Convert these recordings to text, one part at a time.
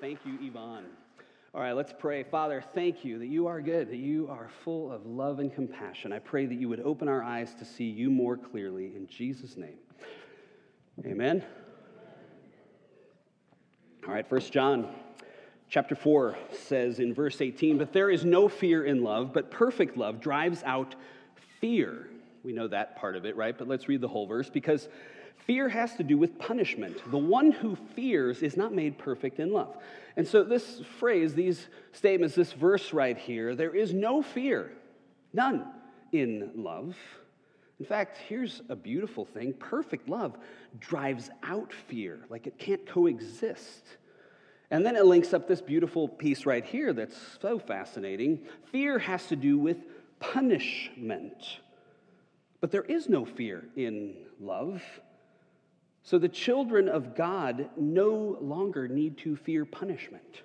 Thank you, Yvonne. All right, let's pray. Father, thank you that you are good, that you are full of love and compassion. I pray that you would open our eyes to see you more clearly. In Jesus' name. Amen. All right, First John chapter 4 says in verse 18, But there is no fear in love, but perfect love drives out fear. We know that part of it, right? But let's read the whole verse because Fear has to do with punishment. The one who fears is not made perfect in love. And so, this phrase, these statements, this verse right here, there is no fear, none in love. In fact, here's a beautiful thing perfect love drives out fear, like it can't coexist. And then it links up this beautiful piece right here that's so fascinating. Fear has to do with punishment. But there is no fear in love. So the children of God no longer need to fear punishment.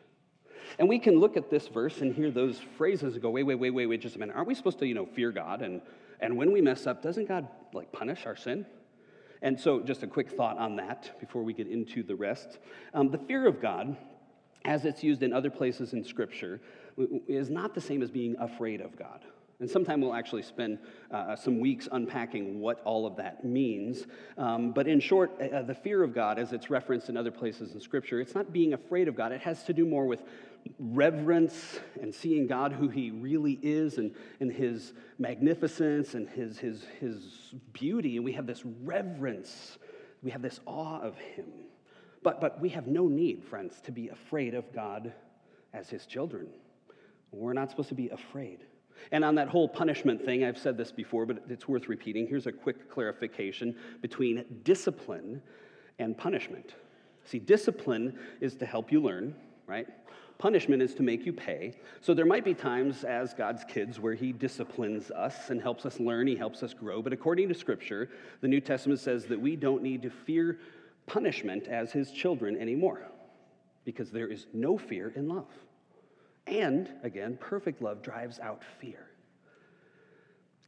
And we can look at this verse and hear those phrases go, wait, wait, wait, wait, wait, just a minute. Aren't we supposed to, you know, fear God? And, and when we mess up, doesn't God like punish our sin? And so, just a quick thought on that before we get into the rest. Um, the fear of God, as it's used in other places in Scripture, is not the same as being afraid of God. And sometime we'll actually spend uh, some weeks unpacking what all of that means. Um, but in short, uh, uh, the fear of God, as it's referenced in other places in Scripture, it's not being afraid of God. It has to do more with reverence and seeing God who He really is and, and His magnificence and his, his, his beauty. And we have this reverence, we have this awe of Him. But, but we have no need, friends, to be afraid of God as His children. We're not supposed to be afraid. And on that whole punishment thing, I've said this before, but it's worth repeating. Here's a quick clarification between discipline and punishment. See, discipline is to help you learn, right? Punishment is to make you pay. So there might be times as God's kids where He disciplines us and helps us learn, He helps us grow. But according to Scripture, the New Testament says that we don't need to fear punishment as His children anymore because there is no fear in love. And again, perfect love drives out fear.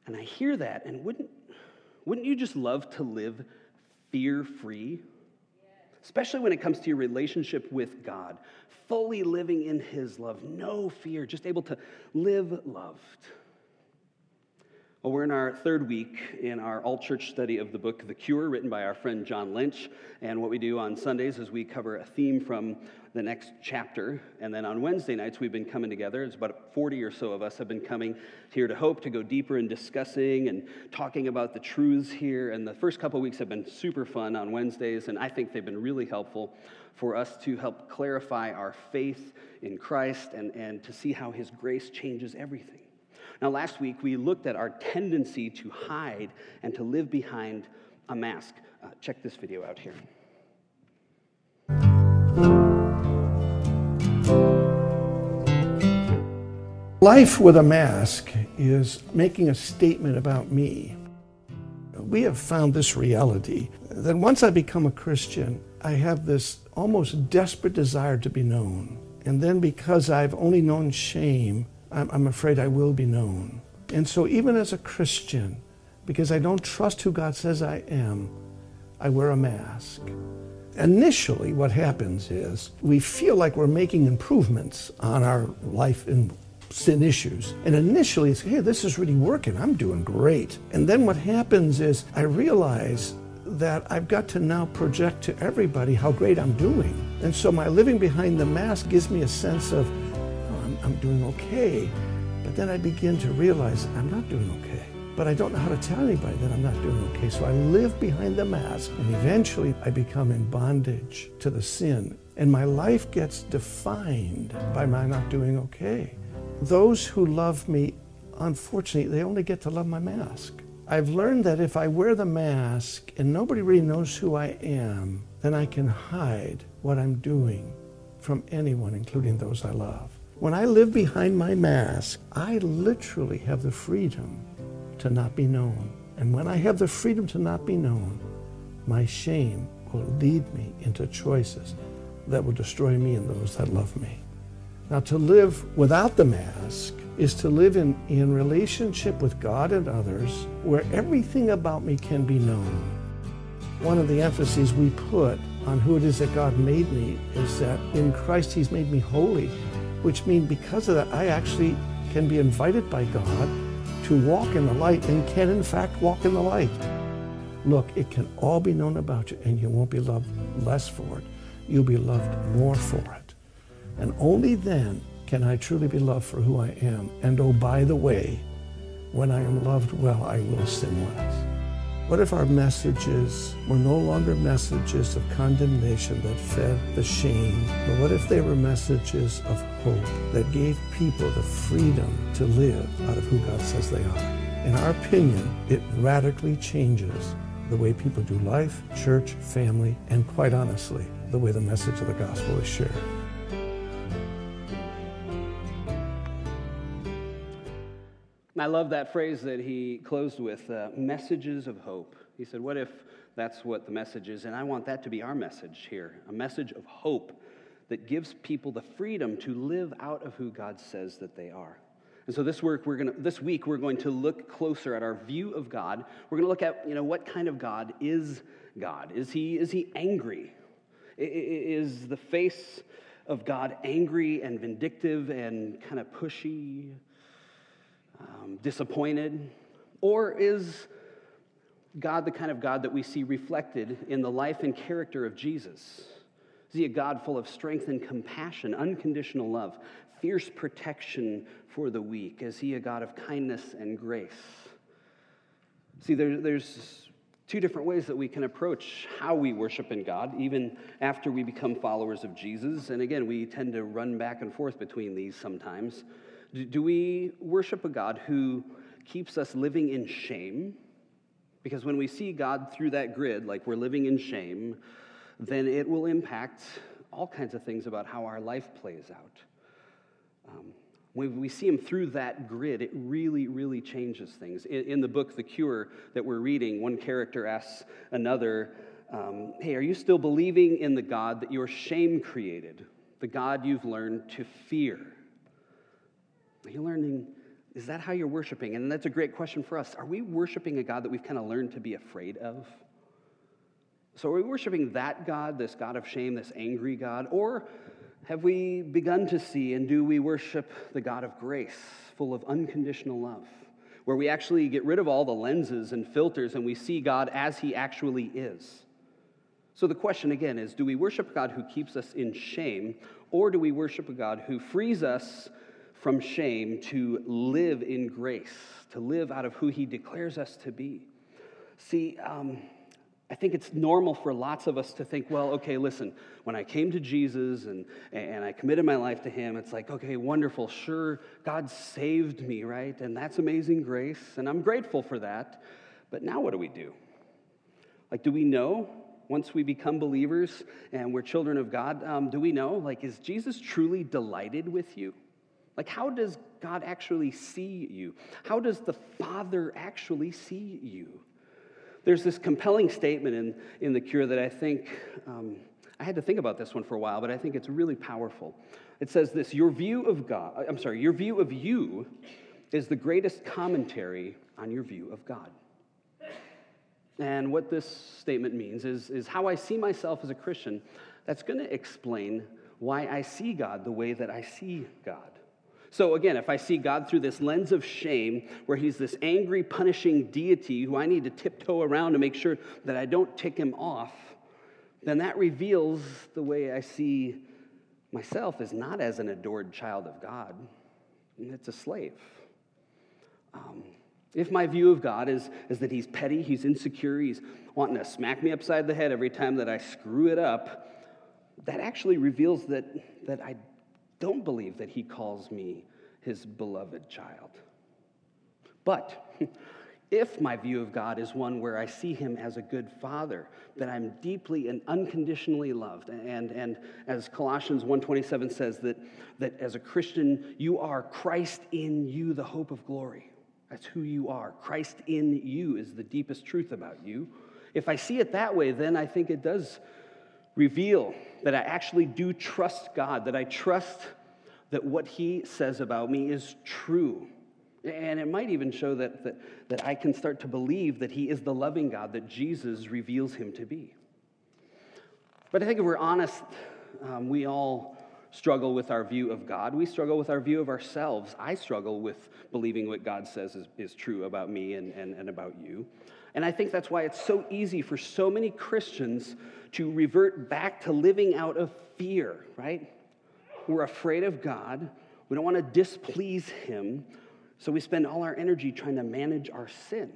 And I hear that, and wouldn't, wouldn't you just love to live fear free? Especially when it comes to your relationship with God, fully living in His love, no fear, just able to live loved. Well, we're in our third week in our all church study of the book The Cure, written by our friend John Lynch. And what we do on Sundays is we cover a theme from the next chapter. And then on Wednesday nights, we've been coming together. It's about 40 or so of us have been coming here to Hope to go deeper in discussing and talking about the truths here. And the first couple weeks have been super fun on Wednesdays, and I think they've been really helpful for us to help clarify our faith in Christ and, and to see how His grace changes everything. Now, last week we looked at our tendency to hide and to live behind a mask. Uh, check this video out here. Life with a mask is making a statement about me. We have found this reality that once I become a Christian, I have this almost desperate desire to be known. And then because I've only known shame, I'm, I'm afraid I will be known. And so, even as a Christian, because I don't trust who God says I am, I wear a mask. Initially, what happens is we feel like we're making improvements on our life and sin issues. And initially, it's, hey, this is really working. I'm doing great. And then what happens is I realize that I've got to now project to everybody how great I'm doing. And so my living behind the mask gives me a sense of, I'm doing okay. But then I begin to realize I'm not doing okay. But I don't know how to tell anybody that I'm not doing okay. So I live behind the mask, and eventually I become in bondage to the sin. And my life gets defined by my not doing okay. Those who love me, unfortunately, they only get to love my mask. I've learned that if I wear the mask and nobody really knows who I am, then I can hide what I'm doing from anyone, including those I love. When I live behind my mask, I literally have the freedom to not be known. And when I have the freedom to not be known, my shame will lead me into choices that will destroy me and those that love me. Now, to live without the mask is to live in, in relationship with God and others where everything about me can be known. One of the emphases we put on who it is that God made me is that in Christ He's made me holy, which means because of that, I actually can be invited by God to walk in the light and can, in fact, walk in the light. Look, it can all be known about you, and you won't be loved less for it. You'll be loved more for it. And only then can I truly be loved for who I am. And oh, by the way, when I am loved well, I will sin less. What if our messages were no longer messages of condemnation that fed the shame, but what if they were messages of hope that gave people the freedom to live out of who God says they are? In our opinion, it radically changes the way people do life, church, family, and quite honestly, the way the message of the gospel is shared. I love that phrase that he closed with uh, messages of hope. He said, What if that's what the message is? And I want that to be our message here a message of hope that gives people the freedom to live out of who God says that they are. And so this work we're going this week we're going to look closer at our view of God. We're going to look at, you know, what kind of God is God? Is he is he angry? Is the face of God angry and vindictive and kind of pushy? Um, disappointed? Or is God the kind of God that we see reflected in the life and character of Jesus? Is he a God full of strength and compassion, unconditional love, fierce protection for the weak? Is he a God of kindness and grace? See, there, there's two different ways that we can approach how we worship in God, even after we become followers of Jesus. And again, we tend to run back and forth between these sometimes. Do we worship a God who keeps us living in shame? Because when we see God through that grid, like we're living in shame, then it will impact all kinds of things about how our life plays out. Um, when we see him through that grid, it really, really changes things. In, in, the book, The Cure, that we're reading, one character asks another, um, Hey, are you still believing in the God that your shame created? The God you've learned to fear? Are you learning? Is that how you're worshiping? And that's a great question for us. Are we worshiping a God that we've kind of learned to be afraid of? So are we worshiping that God, this God of shame, this angry God? Or have we begun to see and do we worship the God of grace, full of unconditional love, where we actually get rid of all the lenses and filters and we see God as he actually is? So the question again is do we worship a God who keeps us in shame, or do we worship a God who frees us from shame to live in grace, to live out of who He declares us to be. See, um, I think it's normal for lots of us to think, well, okay, listen, when I came to Jesus and, and I committed my life to Him, it's like, okay, wonderful, sure, God saved me, right? And that's amazing grace, and I'm grateful for that. But now what do we do? Like, do we know once we become believers and we're children of God, um, do we know, like, is Jesus truly delighted with you? Like, how does God actually see you? How does the Father actually see you? There's this compelling statement in, in The Cure that I think, um, I had to think about this one for a while, but I think it's really powerful. It says this Your view of God, I'm sorry, your view of you is the greatest commentary on your view of God. And what this statement means is, is how I see myself as a Christian, that's going to explain why I see God the way that I see God. So, again, if I see God through this lens of shame, where he's this angry, punishing deity who I need to tiptoe around to make sure that I don't tick him off, then that reveals the way I see myself as not as an adored child of God, it's a slave. Um, if my view of God is, is that he's petty, he's insecure, he's wanting to smack me upside the head every time that I screw it up, that actually reveals that, that I don't believe that he calls me his beloved child. But if my view of God is one where I see him as a good father, that I'm deeply and unconditionally loved, and, and as Colossians 1.27 says, that, that as a Christian, you are Christ in you, the hope of glory. That's who you are. Christ in you is the deepest truth about you. If I see it that way, then I think it does reveal that I actually do trust God, that I trust that what He says about me is true. And it might even show that, that, that I can start to believe that He is the loving God that Jesus reveals Him to be. But I think if we're honest, um, we all struggle with our view of God. We struggle with our view of ourselves. I struggle with believing what God says is, is true about me and, and, and about you. And I think that's why it's so easy for so many Christians to revert back to living out of fear, right? We're afraid of God. We don't want to displease Him. So we spend all our energy trying to manage our sin.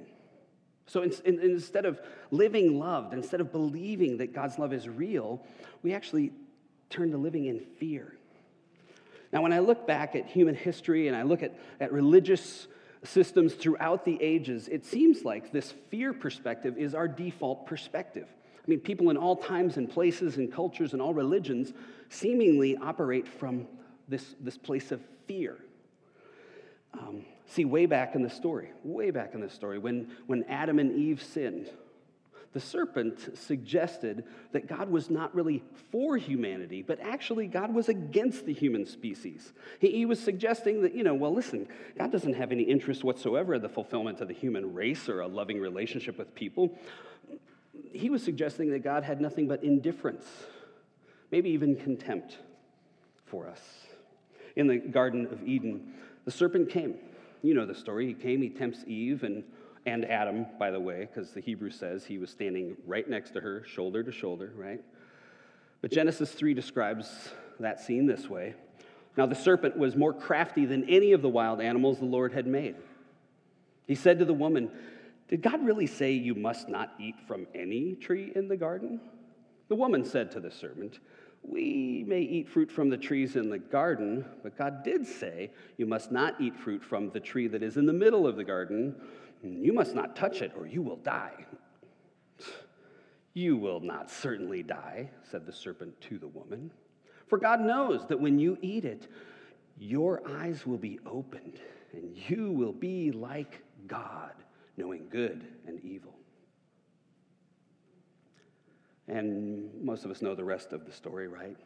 So in, in, instead of living loved, instead of believing that God's love is real, we actually turn to living in fear. Now, when I look back at human history and I look at, at religious systems throughout the ages, it seems like this fear perspective is our default perspective. I mean, people in all times and places and cultures and all religions seemingly operate from this, this place of fear. Um, see, way back in the story, way back in the story, when, when Adam and Eve sinned, the serpent suggested that God was not really for humanity, but actually God was against the human species. He, he, was suggesting that, you know, well, listen, God doesn't have any interest whatsoever in the fulfillment of the human race or a loving relationship with people. He was suggesting that God had nothing but indifference, maybe even contempt for us. In the Garden of Eden, the serpent came. You know the story. He came, he tempts Eve and, and Adam, by the way, because the Hebrew says he was standing right next to her, shoulder to shoulder, right? But Genesis 3 describes that scene this way. Now, the serpent was more crafty than any of the wild animals the Lord had made. He said to the woman, Did God really say you must not eat from any tree in the garden? The woman said to the serpent, we may eat fruit from the trees in the garden, but God did say, You must not eat fruit from the tree that is in the middle of the garden. You must not touch it, or you will die. You will not certainly die, said the serpent to the woman. For God knows that when you eat it, your eyes will be opened, and you will be like God, knowing good and evil. And most of us know the rest of the story, right?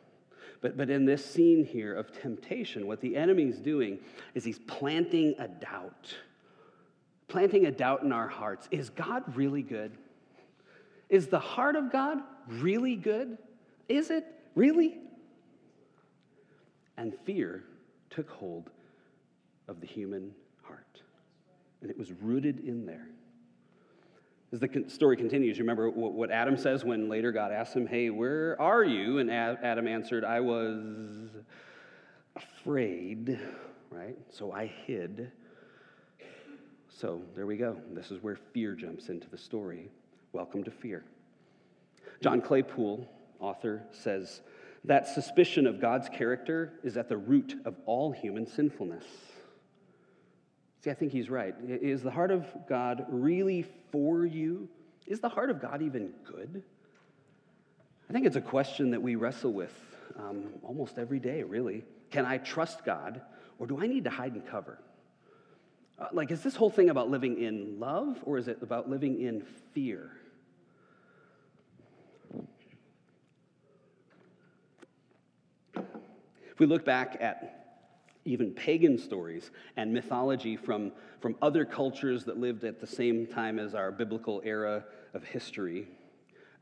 But, but in this scene here of temptation, what the enemy is doing is he's planting a doubt. Planting a doubt in our hearts. Is God really good? Is the heart of God really good? Is it really? And fear took hold of the human heart. And it was rooted in there. As the story continues, you remember what Adam says when later God asks him, Hey, where are you? And Adam answered, I was afraid, right? So I hid. So there we go. This is where fear jumps into the story. Welcome to fear. John Claypool, author, says that suspicion of God's character is at the root of all human sinfulness. See, I think he's right. Is the heart of God really for you? Is the heart of God even good? I think it's a question that we wrestle with um, almost every day, really. Can I trust God, or do I need to hide and cover? Uh, like, is this whole thing about living in love, or is it about living in fear? If we look back at even pagan stories and mythology from, from other cultures that lived at the same time as our biblical era of history.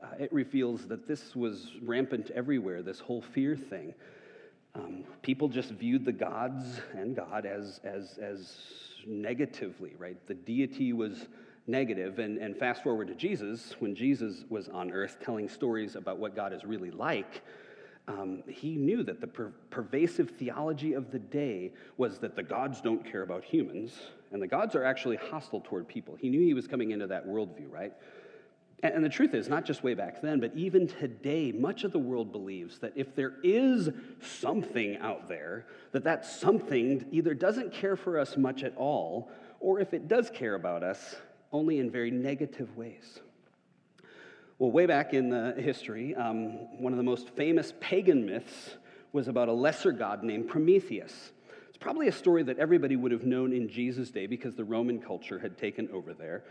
Uh, it reveals that this was rampant everywhere, this whole fear thing. Um, people just viewed the gods and God as, as, as negatively, right? The deity was negative. And, and fast forward to Jesus, when Jesus was on earth telling stories about what God is really like, um, he knew that the per- pervasive theology of the day was that the gods don't care about humans, and the gods are actually hostile toward people. He knew he was coming into that worldview, right? And, the truth is, not just way back then, but even today, much of the world believes that if there is something out there, that that something either doesn't care for us much at all, or if it does care about us, only in very negative ways. Well, way back in the history, um, one of the most famous pagan myths was about a lesser god named Prometheus. It's probably a story that everybody would have known in Jesus' day because the Roman culture had taken over there.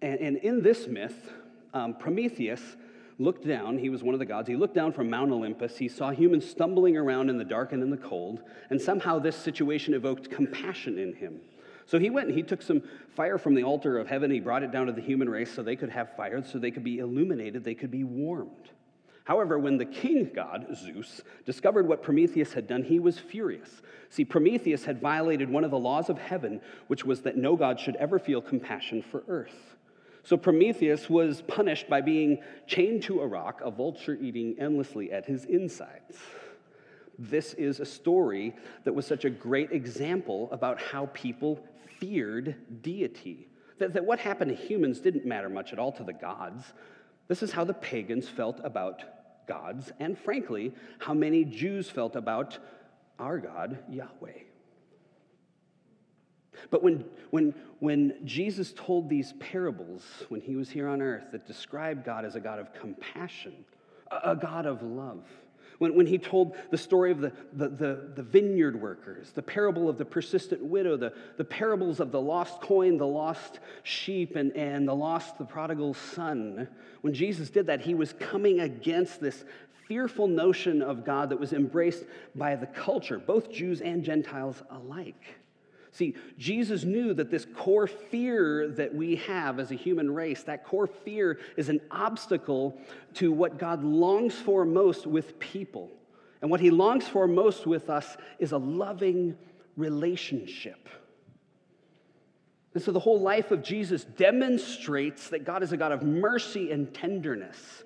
And in this myth, um, Prometheus looked down. He was one of the gods. He looked down from Mount Olympus. He saw humans stumbling around in the dark and in the cold. And somehow this situation evoked compassion in him. So he went and he took some fire from the altar of heaven. He brought it down to the human race so they could have fire, so they could be illuminated, they could be warmed. However, when the king god, Zeus, discovered what Prometheus had done, he was furious. See, Prometheus had violated one of the laws of heaven, which was that no god should ever feel compassion for earth. So Prometheus was punished by being chained to a rock, a vulture eating endlessly at his insides. This is a story that was such a great example about how people feared deity. That, that what happened to humans didn't matter much at all to the gods. This is how the pagans felt about gods, and frankly, how many Jews felt about our God, Yahweh. But when, when, when Jesus told these parables when he was here on earth that described God as a God of compassion, a, a God of love, when, when he told the story of the, the, the, the, vineyard workers, the parable of the persistent widow, the, the parables of the lost coin, the lost sheep, and, and the lost, the prodigal son, when Jesus did that, he was coming against this fearful notion of God that was embraced by the culture, both Jews and Gentiles alike. See, Jesus knew that this core fear that we have as a human race, that core fear is an obstacle to what God longs for most with people. And what he longs for most with us is a loving relationship. And so the whole life of Jesus demonstrates that God is a God of mercy and tenderness.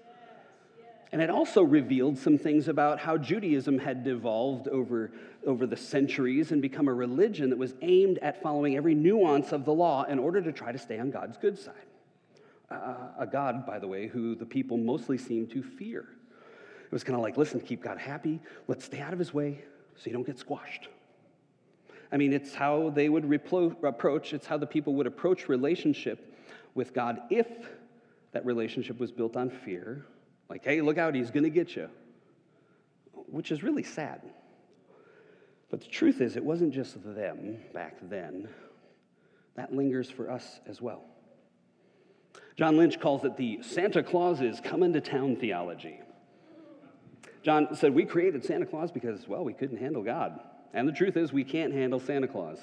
And it also revealed some things about how Judaism had devolved over, over the centuries and become a religion that was aimed at following every nuance of the law in order to try to stay on God's good side. Uh, a God, by the way, who the people mostly seemed to fear. It was kind of like, listen, keep God happy, let's stay out of his way so you don't get squashed. I mean, it's how they would approach, it's how the people would approach relationship with God if that relationship was built on fear like, hey, look out, he's going to get you. Which is really sad. But the truth is, it wasn't just them back then, that lingers for us as well. John Lynch calls it the Santa Claus is coming to town theology. John said, We created Santa Claus because, well, we couldn't handle God. And the truth is, we can't handle Santa Claus.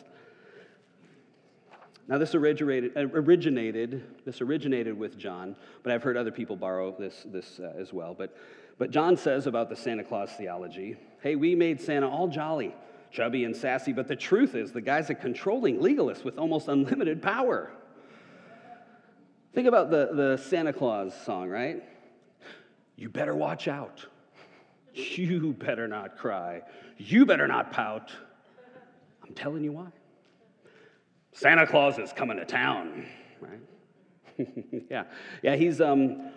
Now, this originated, uh, originated, this originated with John, but I've heard other people borrow this, this uh, as well. But, but John says about the Santa Claus theology hey, we made Santa all jolly, chubby, and sassy, but the truth is the guy's a controlling legalist with almost unlimited power. Think about the, the Santa Claus song, right? You better watch out. You better not cry. You better not pout. I'm telling you why. Santa Claus is coming to town, right? yeah, yeah. He's um,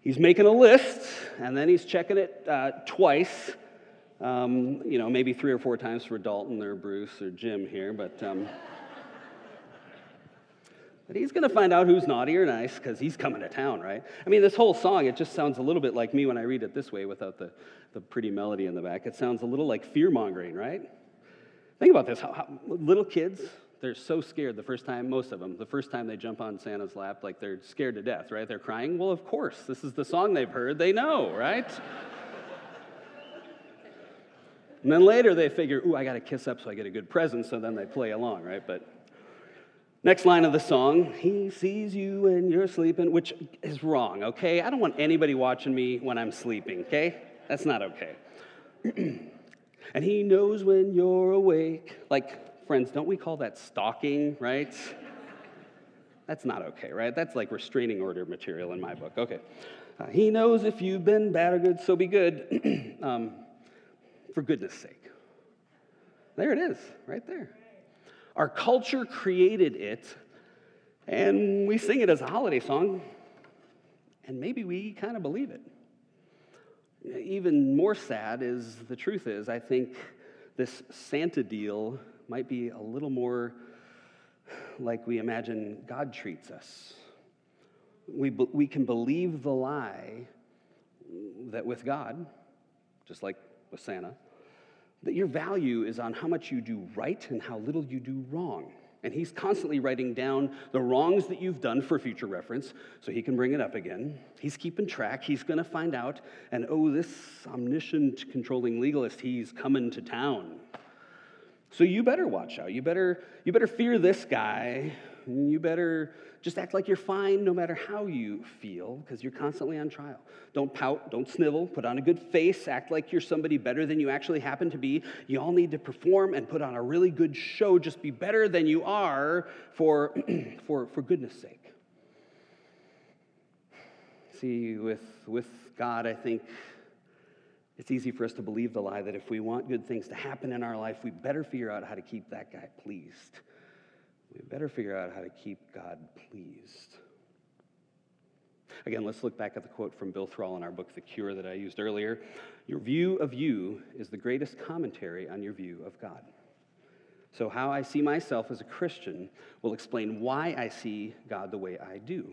he's making a list, and then he's checking it uh, twice. Um, you know, maybe three or four times for Dalton or Bruce or Jim here, but. Um, but he's going to find out who's naughty or nice because he's coming to town, right? I mean, this whole song, it just sounds a little bit like me when I read it this way without the, the pretty melody in the back. It sounds a little like fear mongering, right? Think about this how, how, little kids, they're so scared the first time, most of them, the first time they jump on Santa's lap, like they're scared to death, right? They're crying. Well, of course, this is the song they've heard. They know, right? and then later they figure, ooh, I got to kiss up so I get a good present, so then they play along, right? But next line of the song, he sees you when you're sleeping, which is wrong, okay? I don't want anybody watching me when I'm sleeping, okay? That's not okay. and he knows when you're awake. Like, friends, don't we call that stalking, right? That's not okay, right? That's like restraining order material in my book. Okay. Uh, he knows if you've been bad or good, so be good. um, for goodness sake. There it is, right there. Our culture created it, and we sing it as a holiday song, and maybe we kind of believe it. Even more sad is the truth is, I think this Santa deal might be a little more like we imagine God treats us. We, we can believe the lie that with God, just like with Santa, that your value is on how much you do right and how little you do wrong. And he's constantly writing down the wrongs that you've done for future reference so he can bring it up again. He's keeping track. He's going to find out. And oh, this omniscient, controlling legalist, he's coming to town. So you better watch out. You better, you better fear this guy You better just act like you're fine no matter how you feel, because you're constantly on trial. Don't pout, don't snivel, put on a good face, act like you're somebody better than you actually happen to be. You all need to perform and put on a really good show. Just be better than you are for, for, for goodness sake. See, with, with God, I think it's easy for us to believe the lie that if we want good things to happen in our life, we better figure out how to keep that guy pleased. We better figure out how to keep God pleased. Again, let's look back at the quote from Bill Thrall in our book, The Cure, that I used earlier. Your view of you is the greatest commentary on your view of God. So, how I see myself as a Christian will explain why I see God the way I do.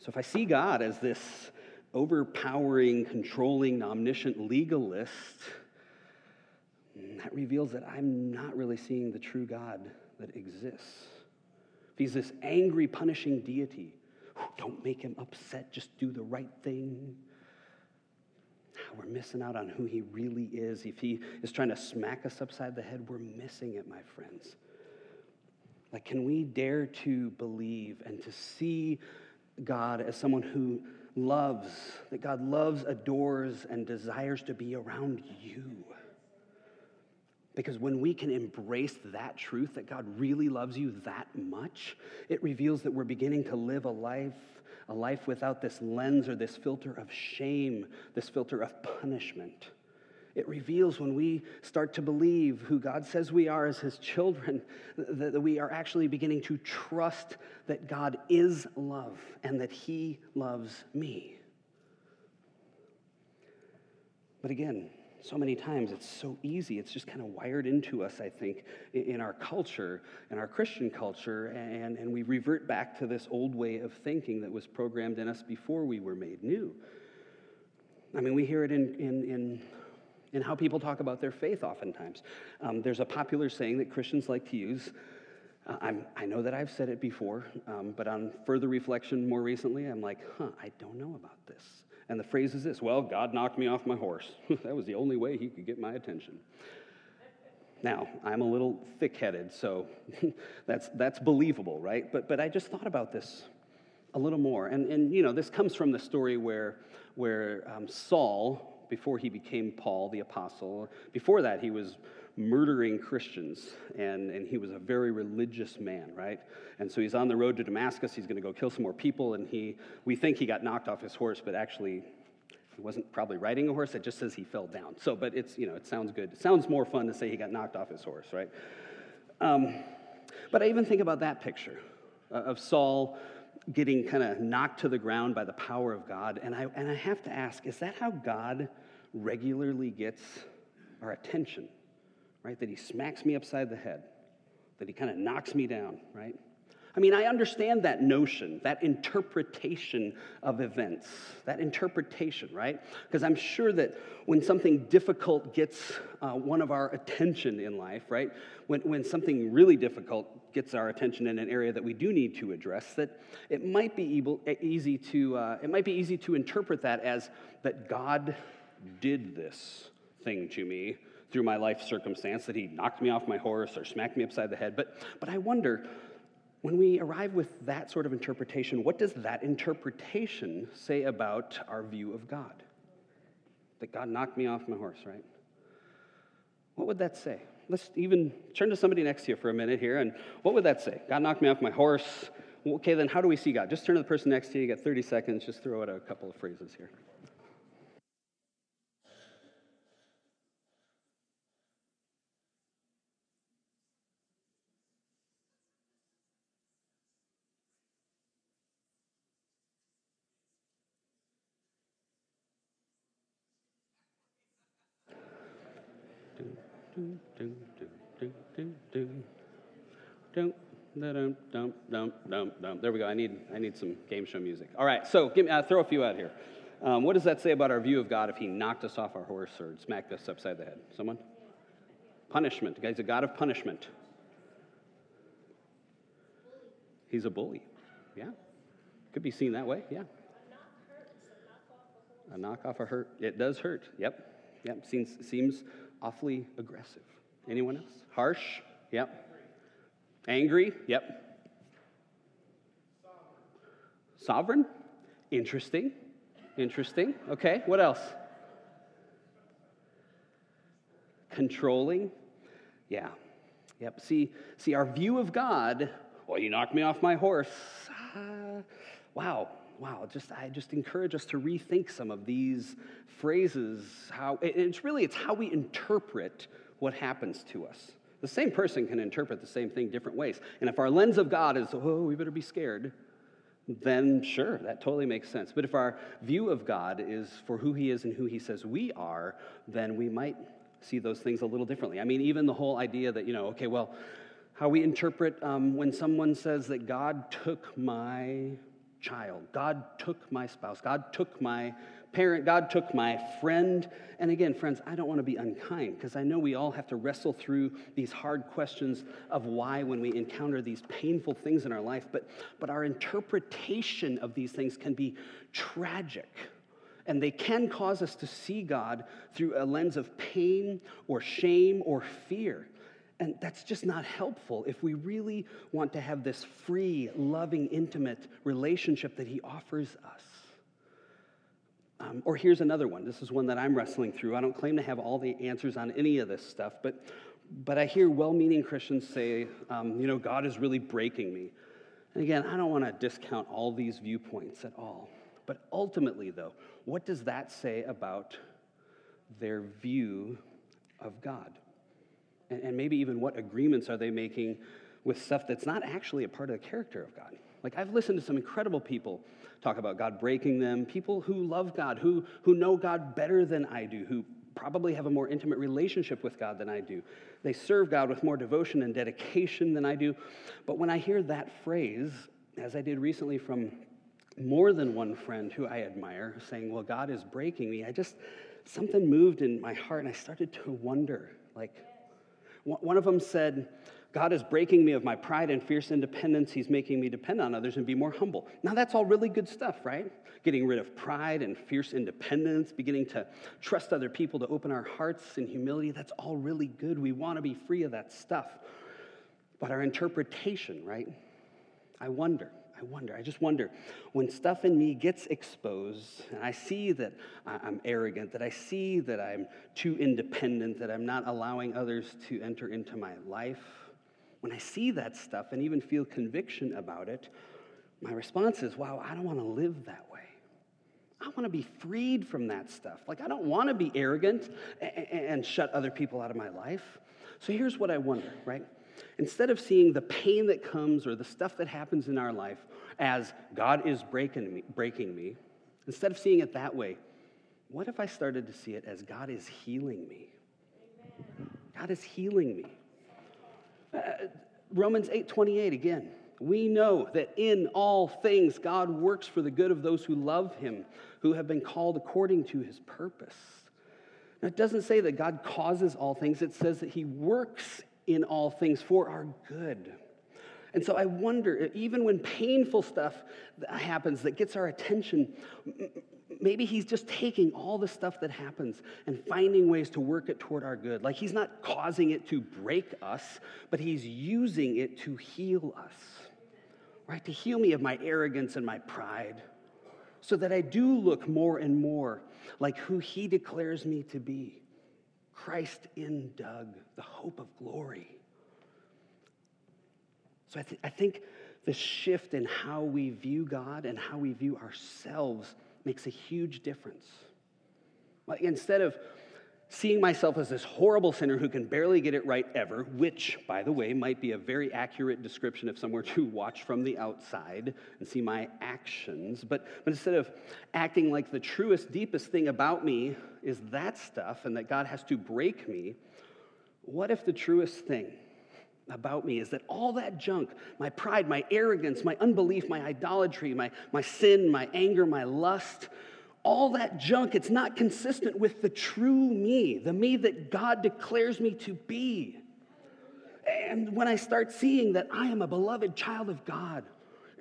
So, if I see God as this overpowering, controlling, omniscient legalist, mm, that reveals that I'm not really seeing the true God that exists. If he's this angry, punishing deity, don't make him upset, just do the right thing. We're missing out on who he really is. If he is trying to smack us upside the head, we're missing it, my friends. Like, can we dare to believe and to see God as someone who loves, that God loves, adores, and desires to be around you. Because when we can embrace that truth, that God really loves you that much, it reveals that we're beginning to live a life, a life without this lens or this filter of shame, this filter of punishment. It reveals when we start to believe who God says we are as His children, that we are actually beginning to trust that God is love and that He loves me. But again, so many times it's so easy. It's just kind of wired into us, I think, in our culture, in our Christian culture, and, and we revert back to this old way of thinking that was programmed in us before we were made new. I mean, we hear it in, in, in and how people talk about their faith oftentimes. Um, there's a popular saying that Christians like to use. Uh, i know that I've said it before, um, but on further reflection more recently, I'm like, huh, I don't know about this. And the phrase is this well, God knocked me off my horse. that was the only way he could get my attention. Now, I'm a little thick headed, so that's, that's believable, right? But, but I just thought about this a little more. And, and you know, this comes from the story where, where um, Saul, before he became Paul the apostle. Before that, he was murdering Christians, and, and he was a very religious man, right? And so he's on the road to Damascus. He's going to go kill some more people, and he, we think he got knocked off his horse, but actually, he wasn't probably riding a horse. It just says he fell down. So, but it's, you know, it sounds good. It sounds more fun to say he got knocked off his horse, right? Um, but I even think about that picture uh, of Saul getting kind of knocked to the ground by the power of God. And I, and I have to ask is that how God regularly gets our attention? Right? That he smacks me upside the head, that he kind of knocks me down, right? I mean, I understand that notion, that interpretation of events, that interpretation, right? Because I'm sure that when something difficult gets uh, one of our attention in life, right? When, when something really difficult gets our attention in an area that we do need to address, that it might be able, easy to, uh, it might be easy to interpret that as that God did this thing to me through my life circumstance, that he knocked me off my horse or smacked me upside the head. But, but I wonder, when we arrive with that sort of interpretation, what does that interpretation say about our view of God? That God knocked me off my horse, right? What would that say? Let's even turn to somebody next to you for a minute here, and what would that say? God knocked me off my horse. Okay, then how do we see God? Just turn to the person next to you. You got 30 seconds. Just throw out a couple of phrases here. There we go. I need, I need some game show music. All right, so give me, uh, throw a few out here. Um, what does that say about our view of God if he knocked us off our horse or smacked us upside the head? Someone? Punishment. He's a God of punishment. He's a bully. Yeah. Could be seen that way. Yeah. A knock off a hurt. It does hurt. Yep. Yep. Seems, seems awfully aggressive. Anyone else? Harsh? Yep. Angry? Yep. Sovereign? Interesting. Interesting. Okay, what else? Controlling? Yeah. Yep. See, see, our view of God, well, you knocked me off my horse. Uh, wow, wow. Just I just encourage us to rethink some of these phrases. How it's really it's how we interpret what happens to us. The same person can interpret the same thing different ways. And if our lens of God is, oh, we better be scared, then sure, that totally makes sense. But if our view of God is for who He is and who He says we are, then we might see those things a little differently. I mean, even the whole idea that, you know, okay, well, how we interpret um, when someone says that God took my child, God took my spouse, God took my parent, God took my friend. And again, friends, I don't want to be unkind because I know we all have to wrestle through these hard questions of why when we encounter these painful things in our life. But, but our interpretation of these things can be tragic. And they can cause us to see God through a lens of pain or shame or fear. And that's just not helpful if we really want to have this free, loving, intimate relationship that He offers us. Um, or here's another one. This is one that I'm wrestling through. I don't claim to have all the answers on any of this stuff, but, but I hear well meaning Christians say, um, you know, God is really breaking me. And again, I don't want to discount all these viewpoints at all. But ultimately, though, what does that say about their view of God? And, and maybe even what agreements are they making with stuff that's not actually a part of the character of God? Like, I've listened to some incredible people talk about God breaking them, people who love God, who, who know God better than I do, who probably have a more intimate relationship with God than I do. They serve God with more devotion and dedication than I do. But when I hear that phrase, as I did recently from more than one friend who I admire saying, Well, God is breaking me, I just, something moved in my heart and I started to wonder. Like, one of them said, God is breaking me of my pride and fierce independence. He's making me depend on others and be more humble. Now, that's all really good stuff, right? Getting rid of pride and fierce independence, beginning to trust other people to open our hearts in humility. That's all really good. We want to be free of that stuff. But our interpretation, right? I wonder. I wonder, I just wonder, when stuff in me gets exposed and I see that I'm arrogant, that I see that I'm too independent, that I'm not allowing others to enter into my life, when I see that stuff and even feel conviction about it, my response is, wow, I don't want to live that way. I want to be freed from that stuff. Like, I don't want to be arrogant and shut other people out of my life. So here's what I wonder, right? Instead of seeing the pain that comes or the stuff that happens in our life as God is breaking me, breaking me, instead of seeing it that way, what if I started to see it as God is healing me? God is healing me. Uh, Romans 8:28 again. We know that in all things God works for the good of those who love him, who have been called according to his purpose. Now, it doesn't say that God causes all things, it says that he works in all things for our good. And so I wonder, even when painful stuff happens that gets our attention, maybe he's just taking all the stuff that happens and finding ways to work it toward our good. Like he's not causing it to break us, but he's using it to heal us, right? To heal me of my arrogance and my pride, so that I do look more and more like who he declares me to be Christ in Doug, the hope of glory. So I, th- I think the shift in how we view God and how we view ourselves makes a huge difference. Like instead of seeing myself as this horrible sinner who can barely get it right ever, which, by the way, might be a very accurate description if someone were to watch from the outside and see my actions. But, but instead of acting like the truest, deepest thing about me is that stuff and that God has to break me, what if the truest thing about me is that all that junk, my pride, my arrogance, my unbelief, my idolatry, my, my sin, my anger, my lust, all that junk, it's not consistent with the true me, the me that God declares me to be. And when I start seeing that I am a beloved child of God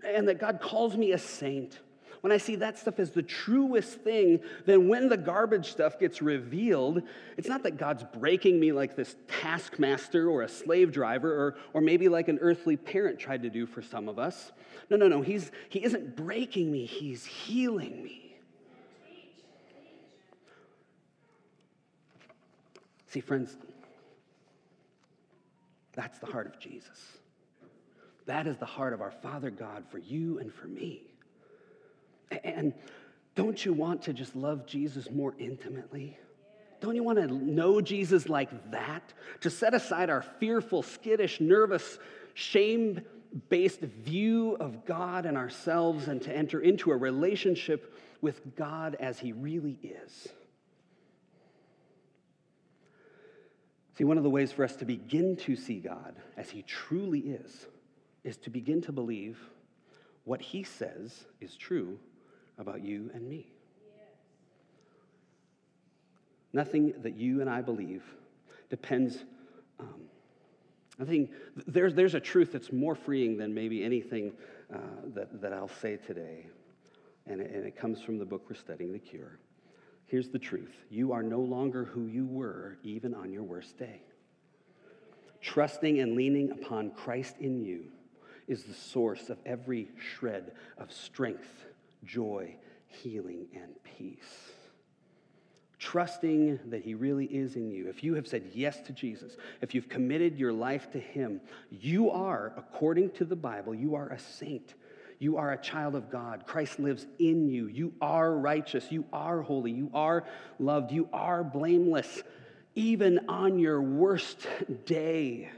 and that God calls me a saint, when I see that stuff as the truest thing, then when the garbage stuff gets revealed, it's not that God's breaking me like this taskmaster or a slave driver or, or maybe like an earthly parent tried to do for some of us. No, no, no. He's, he isn't breaking me, He's healing me. See, friends, that's the heart of Jesus. That is the heart of our Father God for you and for me. And don't you want to just love Jesus more intimately? Don't you want to know Jesus like that? To set aside our fearful, skittish, nervous, shame based view of God and ourselves and to enter into a relationship with God as He really is. See, one of the ways for us to begin to see God as He truly is is to begin to believe what He says is true about you and me. Nothing that you and I believe depends. Um, I think there's, there's a truth that's more freeing than maybe anything uh, that, that I'll say today. And it, and it comes from the book we're studying, The Cure. Here's the truth you are no longer who you were even on your worst day. Trusting and leaning upon Christ in you is the source of every shred of strength, joy, healing, and peace. Trusting that He really is in you. If you have said yes to Jesus, if you've committed your life to Him, you are, according to the Bible, you are a saint. You are a child of God. Christ lives in you. You are righteous. You are holy. You are loved. You are blameless, even on your worst day.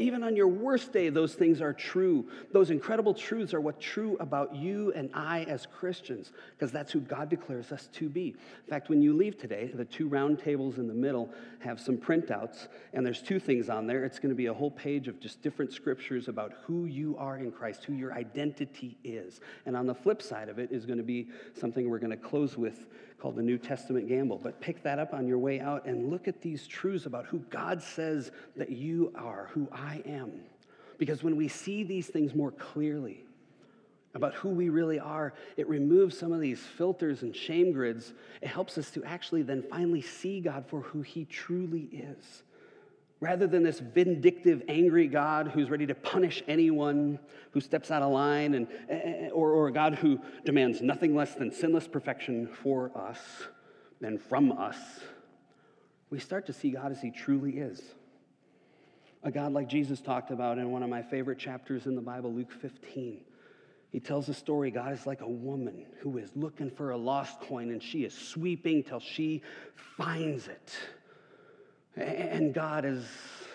Even on your worst day, those things are true. Those incredible truths are what's true about you and I as Christians, because that's who God declares us to be. In fact, when you leave today, the two round tables in the middle have some printouts, and there's two things on there. It's going to be a whole page of just different scriptures about who you are in Christ, who your identity is. And on the flip side of it is going to be something we're going to close with called the New Testament Gamble. But pick that up on your way out and look at these truths about who God says that you are, who I am. Because when we see these things more clearly, about who we really are, it removes some of these filters and shame grids. It helps us to actually then finally see God for who He truly is. Rather than this vindictive, angry God who's ready to punish anyone who steps out of line, and, eh, or, or a God who demands nothing less than sinless perfection for us and from us, we start to see God as He truly is. A God like Jesus talked about in one of my favorite chapters in the Bible, Luke 15. He tells a story God is like a woman who is looking for a lost coin and she is sweeping till she finds it. And God is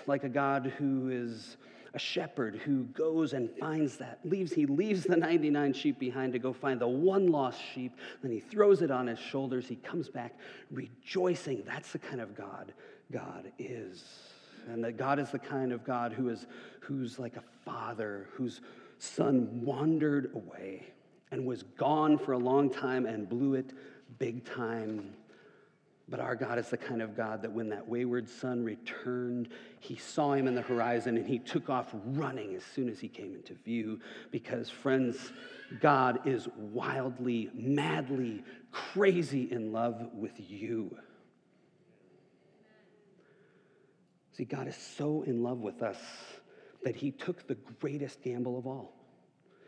like a God who is a shepherd who goes and finds that leaves he leaves the 99 sheep behind to go find the one lost sheep. Then he throws it on his shoulders. He comes back rejoicing. That's the kind of god god is. And that god is the kind of god who is who's like a father whose son wandered away and was gone for a long time and blew it big time but our God is the kind of God that when that wayward son returned, he saw him in the horizon and he took off running as soon as he came into view. Because, friends, God is wildly, madly, crazy in love with you. See, God is so in love with us that he took the greatest gamble of all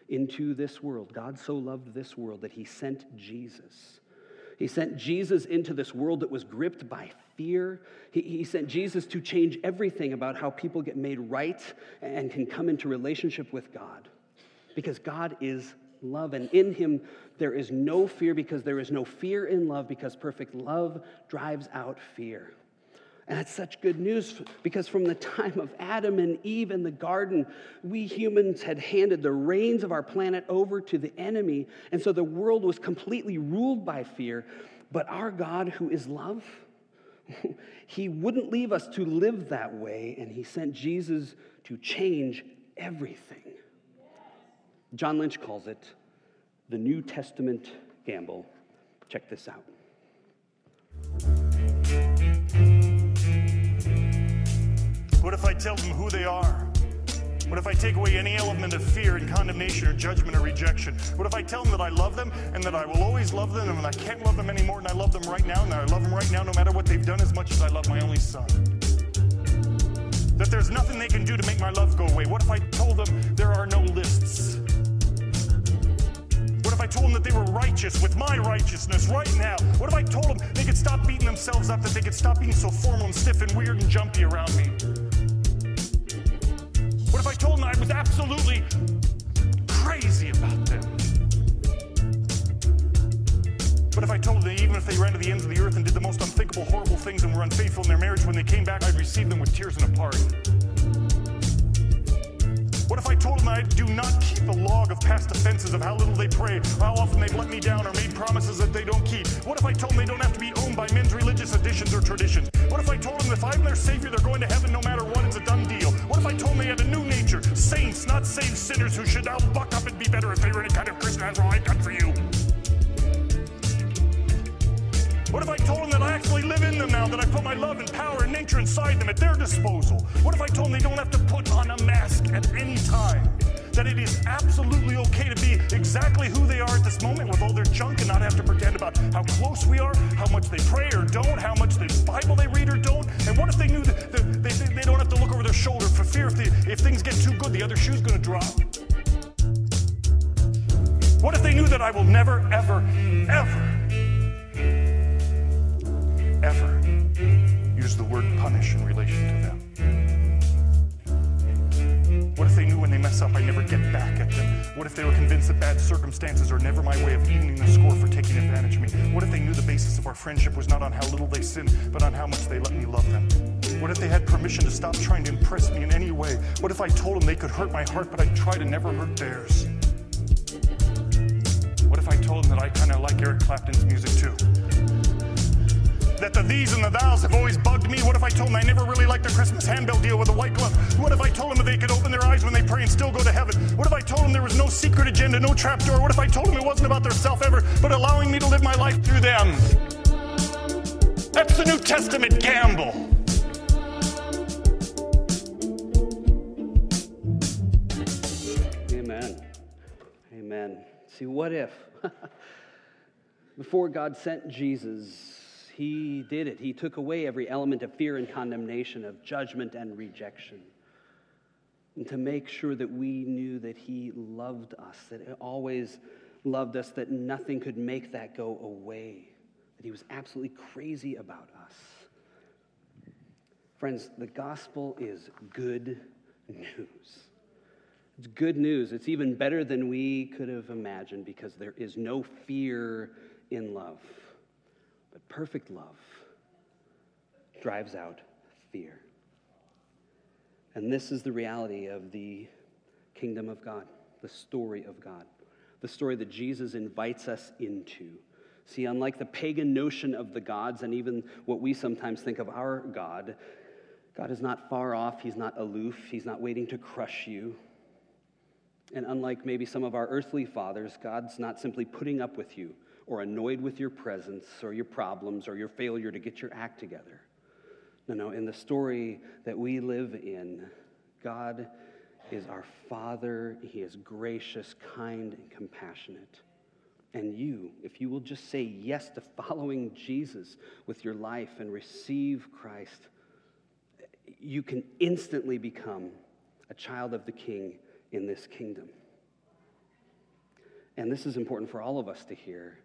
into this world. God so loved this world that he sent Jesus he sent Jesus into this world that was gripped by fear. He, he, sent Jesus to change everything about how people get made right and can come into relationship with God. Because God is love, and in Him there is no fear, because there is no fear in love, because perfect love drives out fear. And that's such good news because from the time of Adam and Eve in the garden, we humans had handed the reins of our planet over to the enemy. And so the world was completely ruled by fear. But our God, who is love, he wouldn't leave us to live that way. And he sent Jesus to change everything. John Lynch calls it the New Testament gamble. Check this out. What if I tell them who they are? What if I take away any element of fear and condemnation or judgment or rejection? What if I tell them that I love them and that I will always love them and I can't love them anymore and I love them right now and I love them right now no matter what they've done as much as I love my only son? That there's nothing they can do to make my love go away. What if I told them there are no lists? What if I told them that they were righteous with my righteousness right now? What if I told them they could stop beating themselves up, that they could stop being so formal and stiff and weird and jumpy around me? What if I told them I was absolutely crazy about them? What if I told them even if they ran to the ends of the earth and did the most unthinkable, horrible things and were unfaithful in their marriage, when they came back, I'd receive them with tears and a party? What if I told them I do not keep a log of past offenses of how little they pray, how often they've let me down or made promises that they don't keep? What if I told them they don't have to be owned by men's religious additions or traditions? What if I told them if I'm their savior, they're going to heaven no matter what, it's a done deal? What if I told them they had a new nature, saints, not saved sinners who should now buck up and be better if they were any kind of Christian? That's all I've done for you. What if I told them that I actually live in them now, that I put my love and power and nature inside them at their disposal? What if I told them they don't have to put on a mask at any time? That it is absolutely okay to be exactly who they are at this moment with all their junk and not have to pretend about how close we are, how much they pray or don't, how much the Bible they read or don't? And what if they knew that they, they, they don't have to look over their shoulder for fear if, they, if things get too good, the other shoe's going to drop? What if they knew that I will never, ever, ever ever use the word punish in relation to them? What if they knew when they mess up I never get back at them? What if they were convinced that bad circumstances are never my way of evening the score for taking advantage of me? What if they knew the basis of our friendship was not on how little they sin, but on how much they let me love them? What if they had permission to stop trying to impress me in any way? What if I told them they could hurt my heart, but I'd try to never hurt theirs? What if I told them that I kind of like Eric Clapton's music too? That the these and the thous have always bugged me? What if I told them I never really liked the Christmas handbell deal with the white glove? What if I told them that they could open their eyes when they pray and still go to heaven? What if I told them there was no secret agenda, no trapdoor? What if I told them it wasn't about their self ever, but allowing me to live my life through them? That's the New Testament gamble. Amen. Amen. See, what if before God sent Jesus, he did it. He took away every element of fear and condemnation, of judgment and rejection. And to make sure that we knew that He loved us, that He always loved us, that nothing could make that go away, that He was absolutely crazy about us. Friends, the gospel is good news. It's good news. It's even better than we could have imagined because there is no fear in love. But perfect love drives out fear. And this is the reality of the kingdom of God, the story of God, the story that Jesus invites us into. See, unlike the pagan notion of the gods and even what we sometimes think of our God, God is not far off, He's not aloof, He's not waiting to crush you. And unlike maybe some of our earthly fathers, God's not simply putting up with you or annoyed with your presence or your problems or your failure to get your act together. No, no, in the story that we live in, God is our Father. He is gracious, kind, and compassionate. And you, if you will just say yes to following Jesus with your life and receive Christ, you can instantly become a child of the King in this kingdom. And this is important for all of us to hear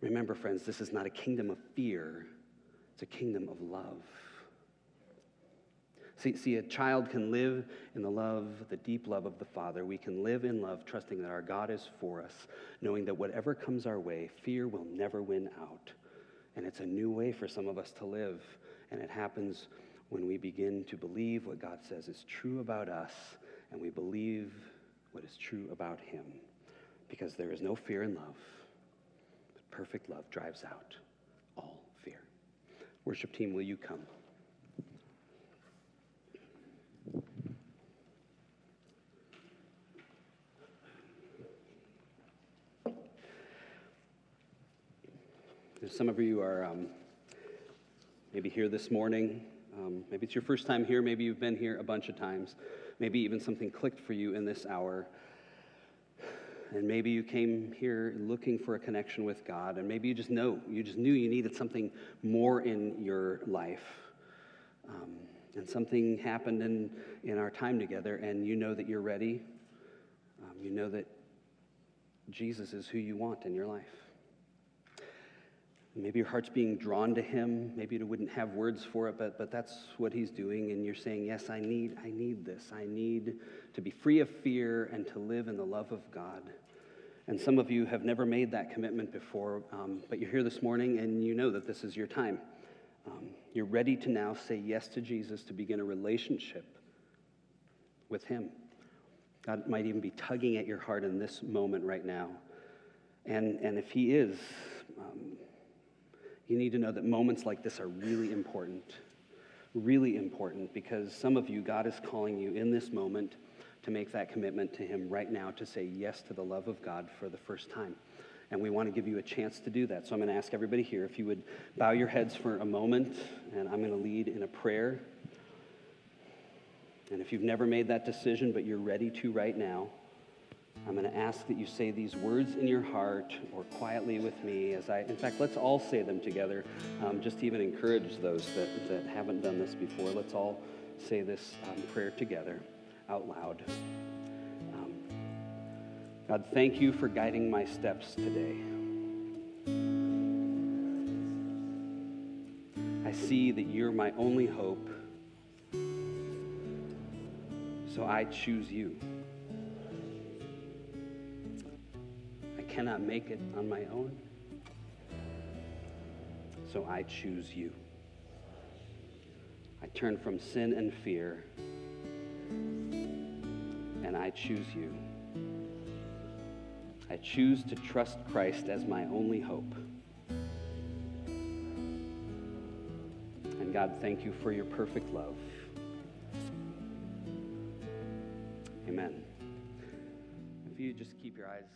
Remember, friends, this is not a kingdom of fear, it's a kingdom of love. See, see, a child can live in the love, the deep love of the Father. We can live in love, trusting that our God is for us, knowing that whatever comes our way, fear will never win out. And it's a new way for some of us to live. And it happens when we begin to believe what God says is true about us, and we believe what is true about Him. Because there is no fear in love perfect love drives out all fear. Worship team, will you come? Some of you are um, maybe here this morning Um, maybe it's your first time here. Maybe you've been here a bunch of times. Maybe even something clicked for you in this hour. And maybe you came here looking for a connection with God, and maybe you just know, you just knew you needed something more in your life. Um, and something happened in, in our time together, and you know that you're ready. Um, you know that Jesus is who you want in your life. Maybe your heart's being drawn to him. Maybe you wouldn't have words for it, but, but that's what he's doing. And you're saying, Yes, I need, I need this. I need to be free of fear and to live in the love of God. And some of you have never made that commitment before, um, but you're here this morning and you know that this is your time. Um, you're ready to now say yes to Jesus to begin a relationship with him. God might even be tugging at your heart in this moment right now. And, and if he is, um, you need to know that moments like this are really important. Really important because some of you, God is calling you in this moment to make that commitment to Him right now to say yes to the love of God for the first time. And we want to give you a chance to do that. So I'm going to ask everybody here if you would bow your heads for a moment, and I'm going to lead in a prayer. And if you've never made that decision, but you're ready to right now, I'm going to ask that you say these words in your heart or quietly with me as I, in fact, let's all say them together, um, just to even encourage those that, that haven't done this before. Let's all say this um, prayer together out loud. Um, God, thank you for guiding my steps today. I see that you're my only hope, so I choose you. Cannot make it on my own. So I choose you. I turn from sin and fear, and I choose you. I choose to trust Christ as my only hope. And God, thank you for your perfect love. Amen. If you just keep your eyes